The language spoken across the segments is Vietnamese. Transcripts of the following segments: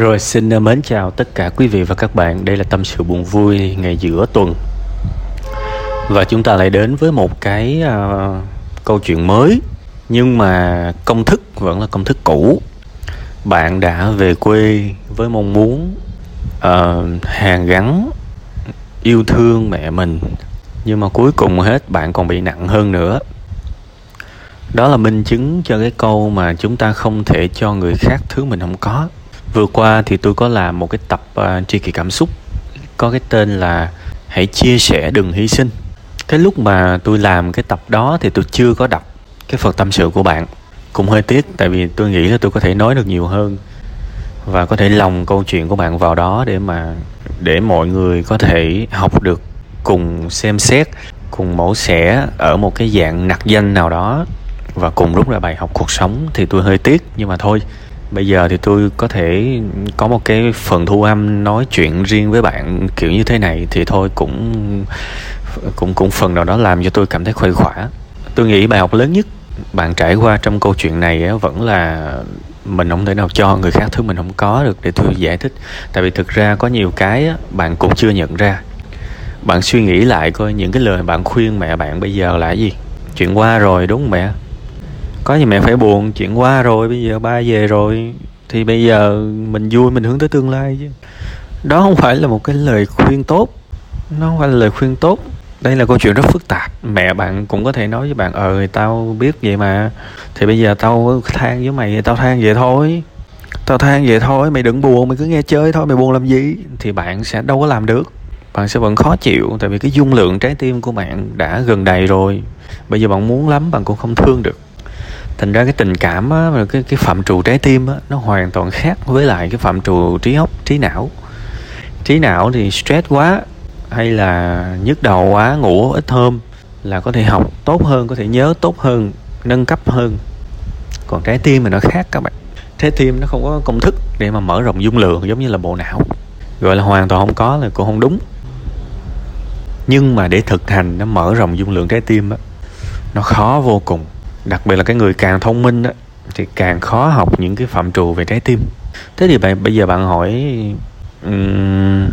Rồi xin ờ, mến chào tất cả quý vị và các bạn. Đây là tâm sự buồn vui ngày giữa tuần. Và chúng ta lại đến với một cái uh, câu chuyện mới Nhưng mà công thức vẫn là công thức cũ. Bạn đã về quê với mong muốn uh, hàn gắn yêu thương mẹ mình Nhưng mà cuối cùng hết bạn còn bị nặng hơn nữa. Đó là minh chứng cho cái câu mà chúng ta không thể cho người khác thứ mình không có vừa qua thì tôi có làm một cái tập uh, tri kỷ cảm xúc. Có cái tên là hãy chia sẻ đừng hy sinh. Cái lúc mà tôi làm cái tập đó thì tôi chưa có đọc cái phần tâm sự của bạn. Cũng hơi tiếc tại vì tôi nghĩ là tôi có thể nói được nhiều hơn và có thể lòng câu chuyện của bạn vào đó để mà để mọi người có thể học được cùng xem xét cùng mẫu xẻ ở một cái dạng nặc danh nào đó. Và cùng rút ra bài học cuộc sống thì tôi hơi tiếc nhưng mà thôi bây giờ thì tôi có thể có một cái phần thu âm nói chuyện riêng với bạn kiểu như thế này thì thôi cũng cũng cũng phần nào đó làm cho tôi cảm thấy khuây khỏa. Tôi nghĩ bài học lớn nhất bạn trải qua trong câu chuyện này vẫn là mình không thể nào cho người khác thứ mình không có được để tôi giải thích. Tại vì thực ra có nhiều cái bạn cũng chưa nhận ra. Bạn suy nghĩ lại coi những cái lời bạn khuyên mẹ bạn bây giờ là gì? Chuyện qua rồi đúng không mẹ? Có gì mẹ phải buồn, chuyện qua rồi, bây giờ ba về rồi. Thì bây giờ mình vui, mình hướng tới tương lai chứ. Đó không phải là một cái lời khuyên tốt. Nó không phải là lời khuyên tốt. Đây là câu chuyện rất phức tạp. Mẹ bạn cũng có thể nói với bạn ờ tao biết vậy mà. Thì bây giờ tao than với mày, tao than vậy thôi. Tao than vậy thôi, mày đừng buồn, mày cứ nghe chơi thôi, mày buồn làm gì? Thì bạn sẽ đâu có làm được. Bạn sẽ vẫn khó chịu, tại vì cái dung lượng trái tim của bạn đã gần đầy rồi. Bây giờ bạn muốn lắm, bạn cũng không thương được thành ra cái tình cảm á, cái cái phạm trù trái tim á, nó hoàn toàn khác với lại cái phạm trù trí óc trí não. Trí não thì stress quá hay là nhức đầu quá ngủ ít hôm là có thể học tốt hơn có thể nhớ tốt hơn nâng cấp hơn. Còn trái tim thì nó khác các bạn. Trái tim nó không có công thức để mà mở rộng dung lượng giống như là bộ não. Gọi là hoàn toàn không có là cũng không đúng. Nhưng mà để thực hành nó mở rộng dung lượng trái tim á nó khó vô cùng đặc biệt là cái người càng thông minh đó, thì càng khó học những cái phạm trù về trái tim. Thế thì bạn bây giờ bạn hỏi um,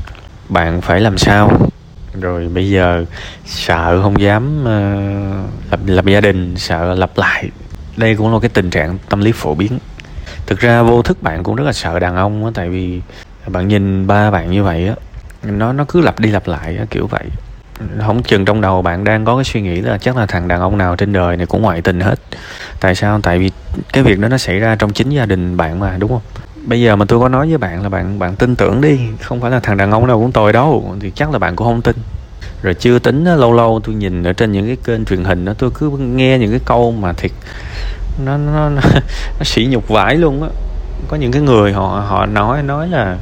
bạn phải làm sao? Rồi bây giờ sợ không dám uh, lập lập gia đình sợ lập lại. Đây cũng là cái tình trạng tâm lý phổ biến. Thực ra vô thức bạn cũng rất là sợ đàn ông á tại vì bạn nhìn ba bạn như vậy á nó nó cứ lặp đi lặp lại á, kiểu vậy không chừng trong đầu bạn đang có cái suy nghĩ là chắc là thằng đàn ông nào trên đời này cũng ngoại tình hết. Tại sao? Tại vì cái việc đó nó xảy ra trong chính gia đình bạn mà đúng không? Bây giờ mà tôi có nói với bạn là bạn bạn tin tưởng đi. Không phải là thằng đàn ông nào cũng tồi đâu. Thì chắc là bạn cũng không tin. Rồi chưa tính đó, lâu lâu tôi nhìn ở trên những cái kênh truyền hình đó tôi cứ nghe những cái câu mà thiệt nó nó nó, nó sỉ nhục vãi luôn á. Có những cái người họ họ nói nói là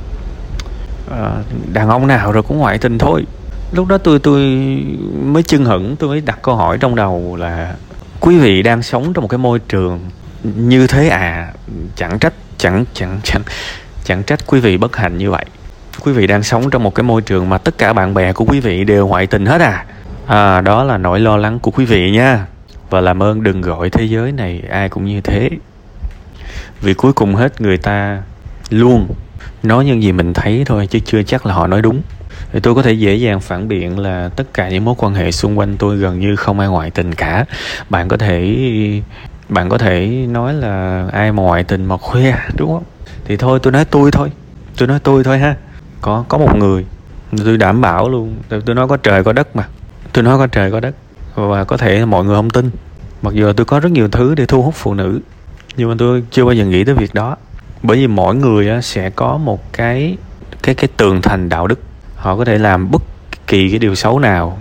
uh, đàn ông nào rồi cũng ngoại tình thôi lúc đó tôi tôi mới chưng hửng, tôi mới đặt câu hỏi trong đầu là, quý vị đang sống trong một cái môi trường như thế à? Chẳng trách, chẳng chẳng chẳng chẳng trách quý vị bất hạnh như vậy. Quý vị đang sống trong một cái môi trường mà tất cả bạn bè của quý vị đều ngoại tình hết à? À đó là nỗi lo lắng của quý vị nha. Và làm ơn đừng gọi thế giới này ai cũng như thế. Vì cuối cùng hết người ta luôn. Nói những gì mình thấy thôi chứ chưa chắc là họ nói đúng thì tôi có thể dễ dàng phản biện là tất cả những mối quan hệ xung quanh tôi gần như không ai ngoại tình cả. Bạn có thể, bạn có thể nói là ai mà ngoại tình mà khuya đúng không? Thì thôi, tôi nói tôi thôi. Tôi nói tôi thôi ha. Có có một người, tôi đảm bảo luôn. Tôi nói có trời có đất mà. Tôi nói có trời có đất. Và có thể mọi người không tin. Mặc dù tôi có rất nhiều thứ để thu hút phụ nữ, nhưng mà tôi chưa bao giờ nghĩ tới việc đó. Bởi vì mỗi người sẽ có một cái cái cái tường thành đạo đức họ có thể làm bất kỳ cái điều xấu nào.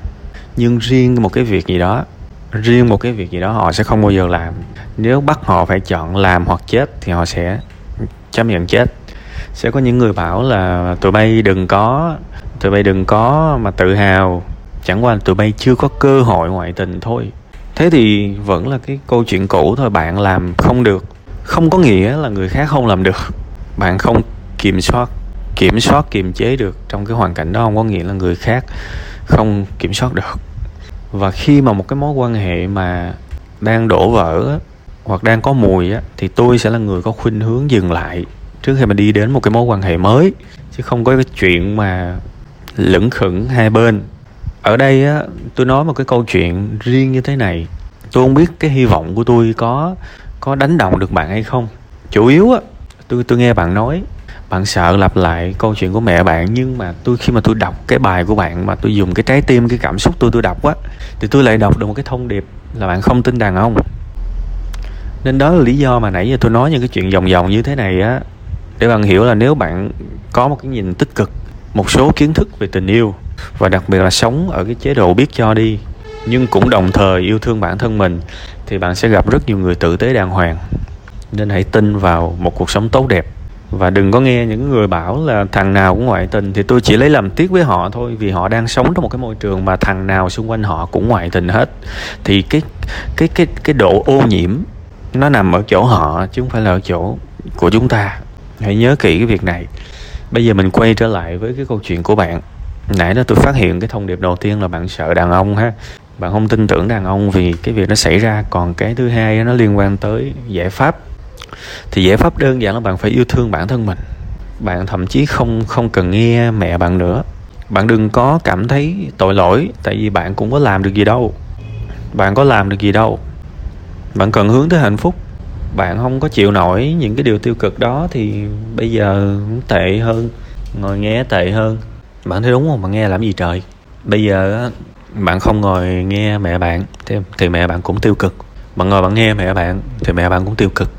Nhưng riêng một cái việc gì đó, riêng một cái việc gì đó họ sẽ không bao giờ làm. Nếu bắt họ phải chọn làm hoặc chết thì họ sẽ chấp nhận chết. Sẽ có những người bảo là tụi bay đừng có, tụi bay đừng có mà tự hào. Chẳng qua tụi bay chưa có cơ hội ngoại tình thôi. Thế thì vẫn là cái câu chuyện cũ thôi, bạn làm không được. Không có nghĩa là người khác không làm được. Bạn không kiểm soát kiểm soát kiềm chế được trong cái hoàn cảnh đó không có nghĩa là người khác không kiểm soát được. Và khi mà một cái mối quan hệ mà đang đổ vỡ hoặc đang có mùi á, thì tôi sẽ là người có khuynh hướng dừng lại trước khi mà đi đến một cái mối quan hệ mới chứ không có cái chuyện mà lững khững hai bên. Ở đây á tôi nói một cái câu chuyện riêng như thế này. Tôi không biết cái hy vọng của tôi có có đánh động được bạn hay không. Chủ yếu á tôi tôi nghe bạn nói bạn sợ lặp lại câu chuyện của mẹ bạn, nhưng mà tôi, khi mà tôi đọc cái bài của bạn mà tôi dùng cái trái tim, cái cảm xúc tôi tôi đọc á, thì tôi lại đọc được một cái thông điệp là bạn không tin đàn ông. Nên đó là lý do mà nãy giờ tôi nói những cái chuyện vòng vòng như thế này á, để bạn hiểu là nếu bạn có một cái nhìn tích cực, một số kiến thức về tình yêu, và đặc biệt là sống ở cái chế độ biết cho đi, nhưng cũng đồng thời yêu thương bản thân mình, thì bạn sẽ gặp rất nhiều người tử tế đàng hoàng. Nên hãy tin vào một cuộc sống tốt đẹp và đừng có nghe những người bảo là thằng nào cũng ngoại tình. Thì tôi chỉ lấy làm tiếc với họ thôi, vì họ đang sống trong một cái môi trường mà thằng nào xung quanh họ cũng ngoại tình hết. Thì cái cái cái cái độ ô nhiễm nó nằm ở chỗ họ, chứ không phải là ở chỗ của chúng ta. Hãy nhớ kỹ cái việc này. Bây giờ mình quay trở lại với cái câu chuyện của bạn. Nãy đó tôi phát hiện cái thông điệp đầu tiên là bạn sợ đàn ông ha. Bạn không tin tưởng đàn ông vì cái việc nó xảy ra. Còn cái thứ hai nó liên quan tới giải pháp thì giải pháp đơn giản là bạn phải yêu thương bản thân mình. Bạn thậm chí không không cần nghe mẹ bạn nữa. Bạn đừng có cảm thấy tội lỗi tại vì bạn cũng có làm được gì đâu. Bạn có làm được gì đâu. Bạn cần hướng tới hạnh phúc. Bạn không có chịu nổi những cái điều tiêu cực đó thì bây giờ tệ hơn ngồi nghe tệ hơn. Bạn thấy đúng không? Bạn nghe làm gì trời? Bây giờ bạn không ngồi nghe mẹ bạn thì, thì mẹ bạn cũng tiêu cực. Bạn ngồi bạn nghe mẹ bạn thì mẹ bạn cũng tiêu cực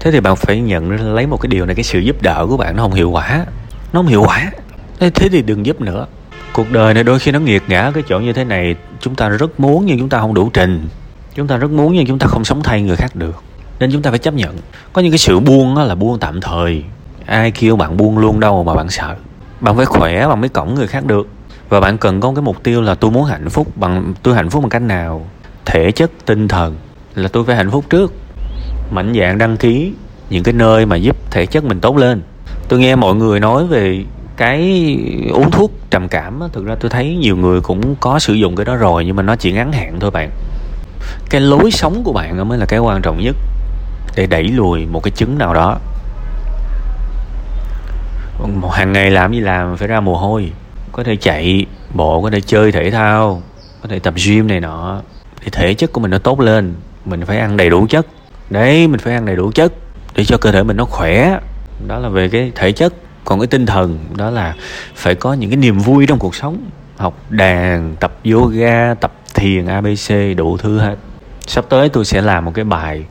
thế thì bạn phải nhận lấy một cái điều này, cái sự giúp đỡ của bạn nó không hiệu quả. Nó không hiệu quả. Thế thì đừng giúp nữa. Cuộc đời này đôi khi nó nghiệt ngã cái chỗ như thế này, chúng ta rất muốn nhưng chúng ta không đủ trình. Chúng ta rất muốn nhưng chúng ta không sống thay người khác được. Nên chúng ta phải chấp nhận. Có những cái sự buông là buông tạm thời. Ai kêu bạn buông luôn đâu mà bạn sợ. Bạn phải khỏe, bạn mới cổng người khác được. Và bạn cần có cái mục tiêu là tôi muốn hạnh phúc bằng, tôi hạnh phúc bằng cách nào? Thể chất, tinh thần là tôi phải hạnh phúc trước mạnh dạng đăng ký những cái nơi mà giúp thể chất mình tốt lên. Tôi nghe mọi người nói về cái uống thuốc trầm cảm thực ra tôi thấy nhiều người cũng có sử dụng cái đó rồi, nhưng mà nó chỉ ngắn hạn thôi bạn. Cái lối sống của bạn mới là cái quan trọng nhất để đẩy lùi một cái chứng nào đó. Một hàng ngày làm gì làm, phải ra mồ hôi, có thể chạy bộ, có thể chơi thể thao, có thể tập gym này nọ. Thì thể chất của mình nó tốt lên, mình phải ăn đầy đủ chất đấy mình phải ăn đầy đủ chất để cho cơ thể mình nó khỏe. Đó là về cái thể chất. Còn cái tinh thần đó là phải có những cái niềm vui trong cuộc sống. Học đàn tập yoga tập thiền abc đủ thứ hết. Sắp tới tôi sẽ làm một cái bài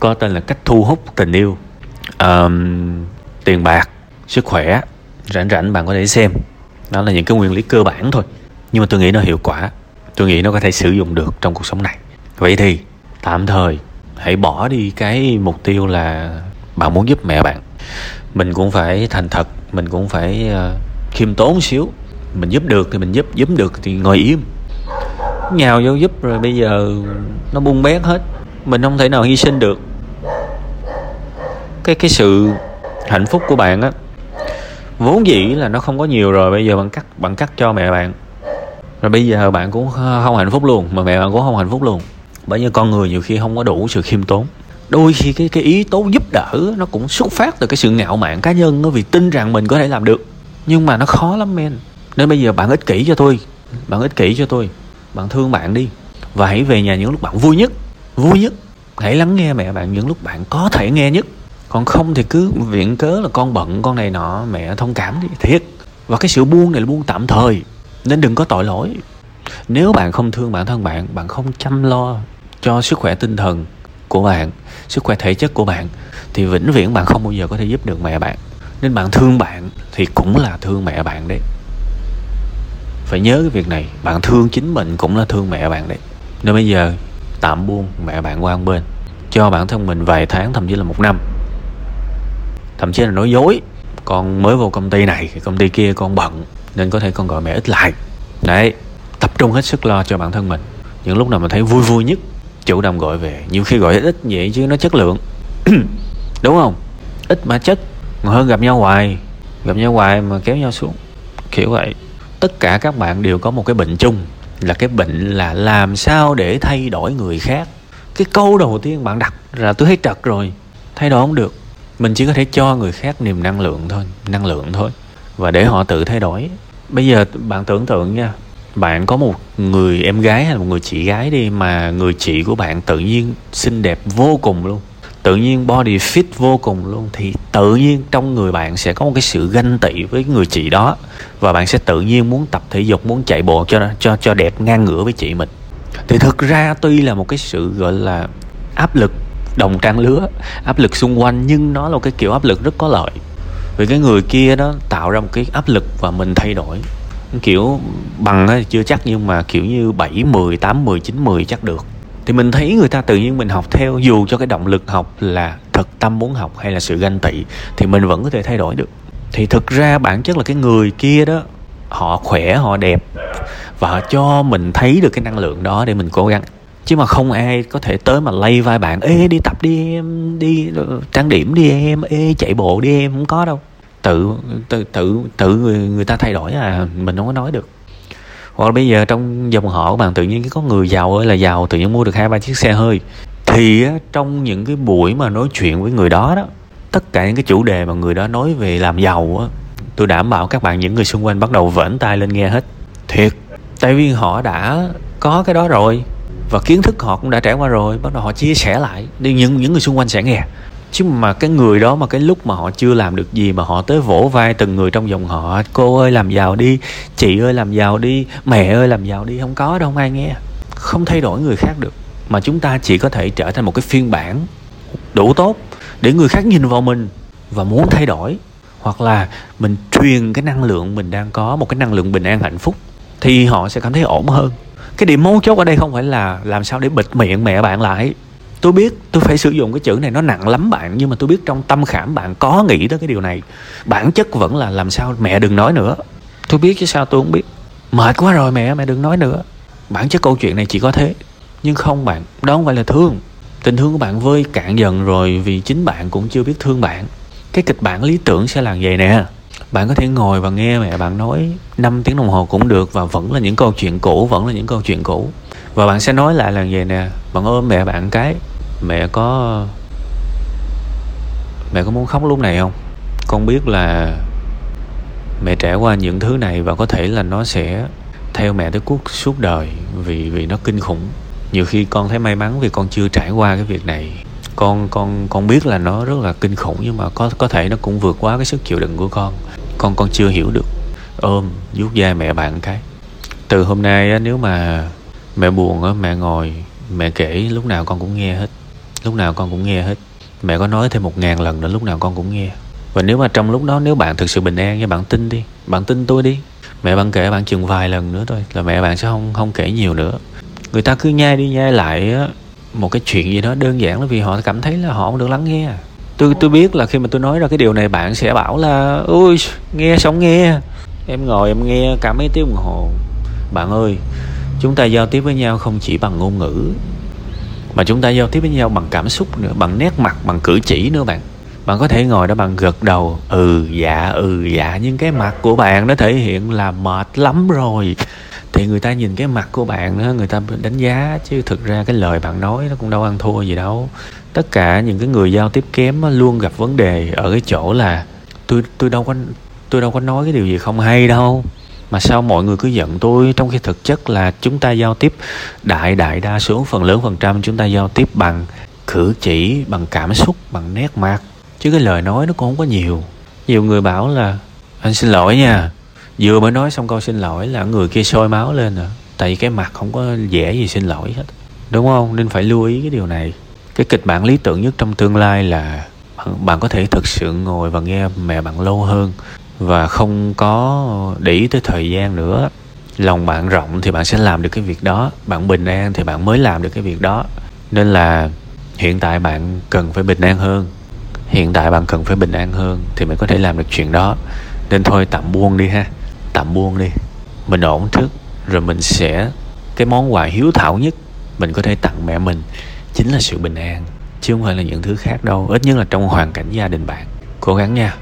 có tên là cách thu hút tình yêu. Um, tiền bạc sức khỏe rảnh rảnh bạn có thể xem. Đó là những cái nguyên lý cơ bản thôi. Nhưng mà tôi nghĩ nó hiệu quả. Tôi nghĩ nó có thể sử dụng được trong cuộc sống này. Vậy thì tạm thời hãy bỏ đi cái mục tiêu là bạn muốn giúp mẹ bạn. Mình cũng phải thành thật, mình cũng phải ờ, khiêm tốn xíu. Mình giúp được thì mình giúp giúp được thì ngồi im. Nhào vô giúp rồi bây giờ nó buông bét hết. Mình không thể nào hy sinh được. Cái cái sự hạnh phúc của bạn á, vốn dĩ là nó không có nhiều rồi, bây giờ bạn cắt bạn cắt cho mẹ bạn. Rồi bây giờ bạn cũng không hạnh phúc luôn, mà mẹ bạn cũng không hạnh phúc luôn bởi như con người nhiều khi không có đủ sự khiêm tốn. Đôi khi cái cái ý tố giúp đỡ nó cũng xuất phát từ cái sự ngạo mạn cá nhân nó vì tin rằng mình có thể làm được. Nhưng mà nó khó lắm men. Nên bây giờ bạn ích kỷ cho tôi. Bạn ích kỷ cho tôi. Bạn thương bạn đi. Và hãy về nhà những lúc bạn vui nhất. Vui nhất. Hãy lắng nghe mẹ bạn những lúc bạn có thể nghe nhất. Còn không thì cứ viện cớ là con bận, con này nọ, mẹ thông cảm đi. Thiệt. Và cái sự buông này là buông tạm thời. Nên đừng có tội lỗi. Nếu bạn không thương bản thân bạn bạn không chăm lo cho sức khỏe tinh thần của bạn, sức khỏe thể chất của bạn, thì vĩnh viễn bạn không bao giờ có thể giúp được mẹ bạn. Nên bạn thương bạn thì cũng là thương mẹ bạn đấy. Phải nhớ cái việc này, bạn thương chính mình cũng là thương mẹ bạn đấy. Nên bây giờ tạm buông mẹ bạn qua một bên, cho bản thân mình vài tháng, thậm chí là một năm. Thậm chí là nói dối, con mới vào công ty này công ty kia con bận, nên có thể con gọi mẹ ít lại. Đấy, tập trung hết sức lo cho bản thân mình. Những lúc nào mà thấy vui vui nhất chủ động gọi về. Nhiều khi gọi ít vậy chứ nó chất lượng. Đúng không? Ít mà chất, còn hơn gặp nhau hoài. Gặp nhau hoài mà kéo nhau xuống. Kiểu vậy. Tất cả các bạn đều có một cái bệnh chung, là cái bệnh là làm sao để thay đổi người khác. Cái câu đầu tiên bạn đặt là tôi thấy trật rồi. Thay đổi không được. Mình chỉ có thể cho người khác niềm năng lượng thôi, năng lượng thôi. Và để họ tự thay đổi. Bây giờ bạn tưởng tượng nha bạn có một người em gái hay là một người chị gái đi mà người chị của bạn tự nhiên xinh đẹp vô cùng luôn. Tự nhiên body fit vô cùng luôn. Thì tự nhiên trong người bạn sẽ có một cái sự ganh tị với người chị đó. Và bạn sẽ tự nhiên muốn tập thể dục, muốn chạy bộ cho cho cho đẹp ngang ngửa với chị mình. Thì thực ra tuy là một cái sự, gọi là, áp lực đồng trang lứa, áp lực xung quanh, nhưng nó là một cái kiểu áp lực rất có lợi. Vì cái người kia đó tạo ra một cái áp lực và mình thay đổi kiểu bằng thì chưa chắc nhưng mà kiểu như 7, 10, 8, 10, 9, 10 chắc được. Thì mình thấy người ta tự nhiên mình học theo dù cho cái động lực học là thật tâm muốn học hay là sự ganh tị thì mình vẫn có thể thay đổi được. Thì thực ra bản chất là cái người kia đó họ khỏe họ đẹp và họ cho mình thấy được cái năng lượng đó để mình cố gắng. Chứ mà không ai có thể tới mà lay vai bạn ê đi tập đi em đi trang điểm đi em ê chạy bộ đi em không có đâu tự tự tự tự người, người ta thay đổi à mình không có nói được. Hoặc là bây giờ trong dòng họ của bạn tự nhiên có người giàu ơi là giàu tự nhiên mua được hai ba chiếc xe hơi. Thì trong những cái buổi mà nói chuyện với người đó đó tất cả những cái chủ đề mà người đó nói về làm giàu á tôi đảm bảo các bạn những người xung quanh bắt đầu vểnh tai lên nghe hết. Thiệt tại vì họ đã có cái đó rồi và kiến thức họ cũng đã trải qua rồi bắt đầu họ chia sẻ lại. Nên những những người xung quanh sẽ nghe chứ mà cái người đó mà cái lúc mà họ chưa làm được gì mà họ tới vỗ vai từng người trong dòng họ, cô ơi, làm giàu đi, chị ơi, làm giàu đi, mẹ ơi, làm giàu đi. Không có đâu, không ai nghe. Không thay đổi người khác được. Mà chúng ta chỉ có thể trở thành một cái phiên bản đủ tốt để người khác nhìn vào mình và muốn thay đổi. Hoặc là mình truyền cái năng lượng mình đang có, một cái năng lượng bình an, hạnh phúc, thì họ sẽ cảm thấy ổn hơn. Cái điểm mấu chốt ở đây không phải là làm sao để bịt miệng mẹ bạn lại tôi biết, tôi phải sử dụng cái chữ này, nó nặng lắm bạn, nhưng mà tôi biết trong tâm khảm bạn có nghĩ tới cái điều này. Bản chất vẫn là làm sao mẹ đừng nói nữa. Tôi biết chứ sao tôi không biết. Mệt quá rồi mẹ mẹ đừng nói nữa. Bản chất câu chuyện này chỉ có thế. Nhưng không bạn, đó không phải là thương. Tình thương của bạn vơi cạn dần rồi vì chính bạn cũng chưa biết thương bạn. Cái kịch bản lý tưởng sẽ là vậy nè. Bạn có thể ngồi và nghe mẹ bạn nói. 5 tiếng đồng hồ cũng được và vẫn là những câu chuyện cũ, vẫn là những câu chuyện cũ và bạn sẽ nói lại là vậy nè? Bạn ôm mẹ bạn cái mẹ có mẹ có muốn khóc lúc này không? Con biết là mẹ trải qua những thứ này và có thể là nó sẽ theo mẹ tới cuộc suốt đời vì vì nó kinh khủng. Nhiều khi con thấy may mắn vì con chưa trải qua cái việc này. Con con con biết là nó rất là kinh khủng nhưng mà có có thể nó cũng vượt quá cái sức chịu đựng của con. Con con chưa hiểu được. Ôm vuốt da mẹ bạn cái. Từ hôm nay á, nếu mà mẹ buồn á, mẹ ngồi, mẹ kể, lúc nào con cũng nghe hết. Lúc nào con cũng nghe hết. Mẹ có nói thêm một ngàn lần nữa, lúc nào con cũng nghe. Và nếu mà trong lúc đó, nếu bạn thực sự bình an thì bạn tin đi, bạn tin tôi đi. Mẹ bạn kể bạn chừng vài lần nữa thôi, là mẹ bạn sẽ không không kể nhiều nữa. Người ta cứ nhai đi, nhai lại á, một cái chuyện gì đó đơn giản là vì họ cảm thấy là họ không được lắng nghe. Tôi tôi biết là khi mà tôi nói ra cái điều này, bạn sẽ bảo là ui nghe xong nghe. Em ngồi, em nghe cả mấy tiếng đồng hồ. Bạn ơi chúng ta giao tiếp với nhau không chỉ bằng ngôn ngữ mà chúng ta giao tiếp với nhau bằng cảm xúc nữa bằng nét mặt bằng cử chỉ nữa bạn. Bạn có thể ngồi đó bằng gật đầu ừ dạ ừ dạ. Nhưng cái mặt của bạn nó thể hiện là mệt lắm rồi. Thì người ta nhìn cái mặt của bạn đó, người ta đánh giá chứ thực ra cái lời bạn nói nó cũng đâu ăn thua gì đâu. Tất cả những cái người giao tiếp kém luôn gặp vấn đề ở cái chỗ là tôi tôi đâu có tôi đâu có nói cái điều gì không hay đâu mà sao mọi người cứ giận tôi? Trong khi thực chất là chúng ta giao tiếp đại đại đa số phần lớn phần trăm chúng ta giao tiếp bằng cử chỉ bằng cảm xúc bằng nét mặt. Chứ cái lời nói nó cũng không có nhiều. Nhiều người bảo là anh xin lỗi nha. Vừa mới nói xong câu xin lỗi là người kia sôi máu lên à. Tại vì cái mặt không có dễ gì xin lỗi hết. Đúng không? Nên phải lưu ý cái điều này. Cái kịch bản lý tưởng nhất trong tương lai là bạn, bạn có thể thực sự ngồi và nghe mẹ bạn lâu hơn và không có để ý tới thời gian nữa. Lòng bạn rộng thì bạn sẽ làm được cái việc đó, bạn bình an thì bạn mới làm được cái việc đó. Nên là hiện tại bạn cần phải bình an hơn. Hiện tại bạn cần phải bình an hơn thì mới có thể làm được chuyện đó. Nên thôi, tạm buông đi ha, tạm buông đi. Mình ổn trước, rồi mình sẽ, cái món quà hiếu thảo nhất, mình có thể tặng mẹ mình chính là sự bình an, chứ không phải là những thứ khác đâu, ít nhất là trong hoàn cảnh gia đình bạn. Cố gắng nha.